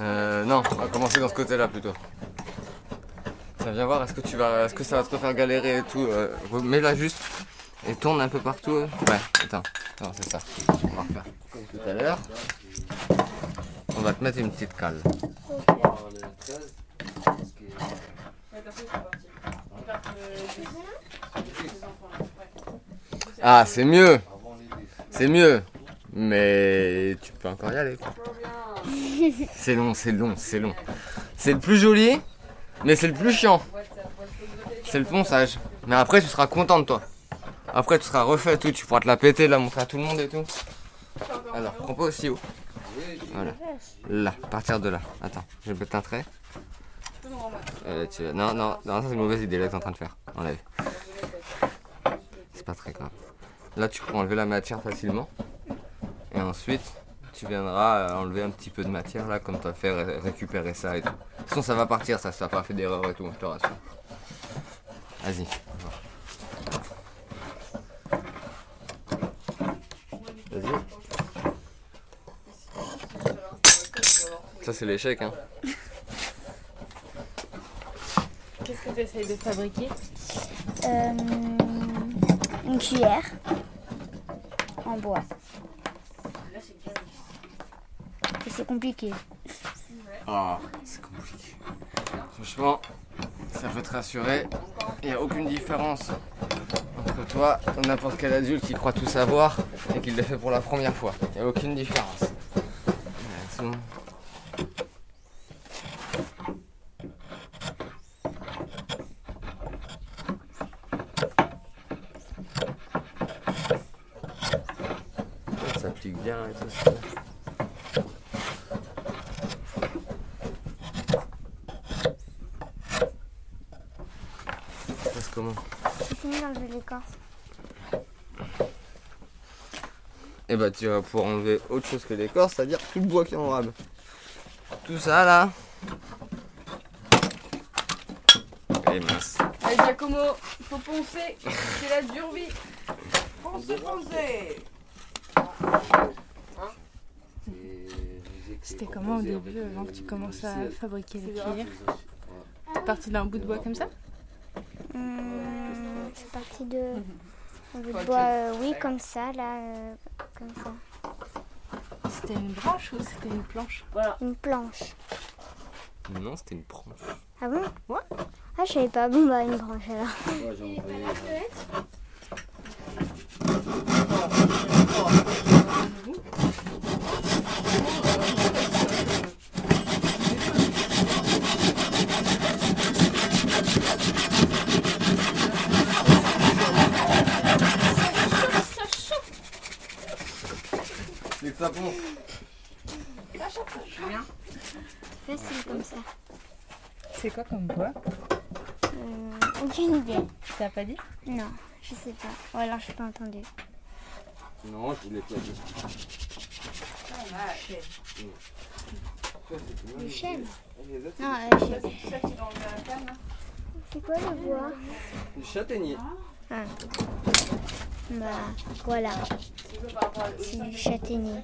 Euh, non, on va commencer dans ce côté-là plutôt. Tiens, viens voir, est-ce que tu vas, est-ce que ça va te faire galérer et tout euh, Mets-la juste et tourne un peu partout. euh. Ouais, attends, attends, c'est ça. On va refaire comme tout à l'heure. On va te mettre une petite cale. Ah, c'est mieux, c'est mieux. Mais tu peux encore y aller. C'est long, c'est long, c'est long. C'est le plus joli, mais c'est le plus chiant. C'est le ponçage. Mais après, tu seras content de toi. Après, tu seras refait tout. Tu pourras te la péter, la montrer à tout le monde et tout. Alors, prends pas aussi haut. Voilà. Là, à partir de là. Attends, je vais mettre un trait. Euh, tu- Non, non, non, ça c'est une mauvaise idée là que t'es en train de faire. Enlève. C'est pas très grave. Là, tu peux enlever la matière facilement. Et ensuite, tu viendras euh, enlever un petit peu de matière là, comme tu as fait ré- récupérer ça et tout. De toute façon, ça va partir, ça, ça n'a pas fait d'erreur et tout, je te rassure. Vas-y. Vas-y. Ça, c'est l'échec, hein. Qu'est-ce que tu essayes de fabriquer? Euh, une cuillère en bois. Et c'est compliqué. Ah, c'est compliqué. Franchement, ça peut te rassurer. Il n'y a aucune différence entre toi et n'importe quel adulte qui croit tout savoir et qui le fait pour la première fois. Il n'y a aucune différence. Ça s'applique bien et tout ça. Passe comment J'ai fini d'enlever l'écorce. Et bah tu vas pouvoir enlever autre chose que l'écorce, c'est-à-dire tout le bois qui est en rab. Tout ça là. Et mince. Allez, Giacomo, il faut poncer. C'est la dure vie. Foncez, foncez. C'était comment au début, avant que tu commences à fabriquer les cuillères? T'es parti d'un bout de bois comme ça? Hum, c'est parti de. bois, euh, oui, comme ça, là. euh, comme ça. C'était une branche ou c'était une planche? Une planche. Non, c'était une branche. Ah bon? Ouais. Ah, je savais pas. Bon, bah, une branche alors. C'est que ça. Facile comme ça. C'est quoi comme bois Hum, aucune idée. T'as pas dit Non, je sais pas. Ou alors, je pas entendu. Non, je voulais pas dire. Le chêne Non, euh, chêne. C'est quoi le bois Le châtaignier. Bah, voilà. C'est du châtaignier.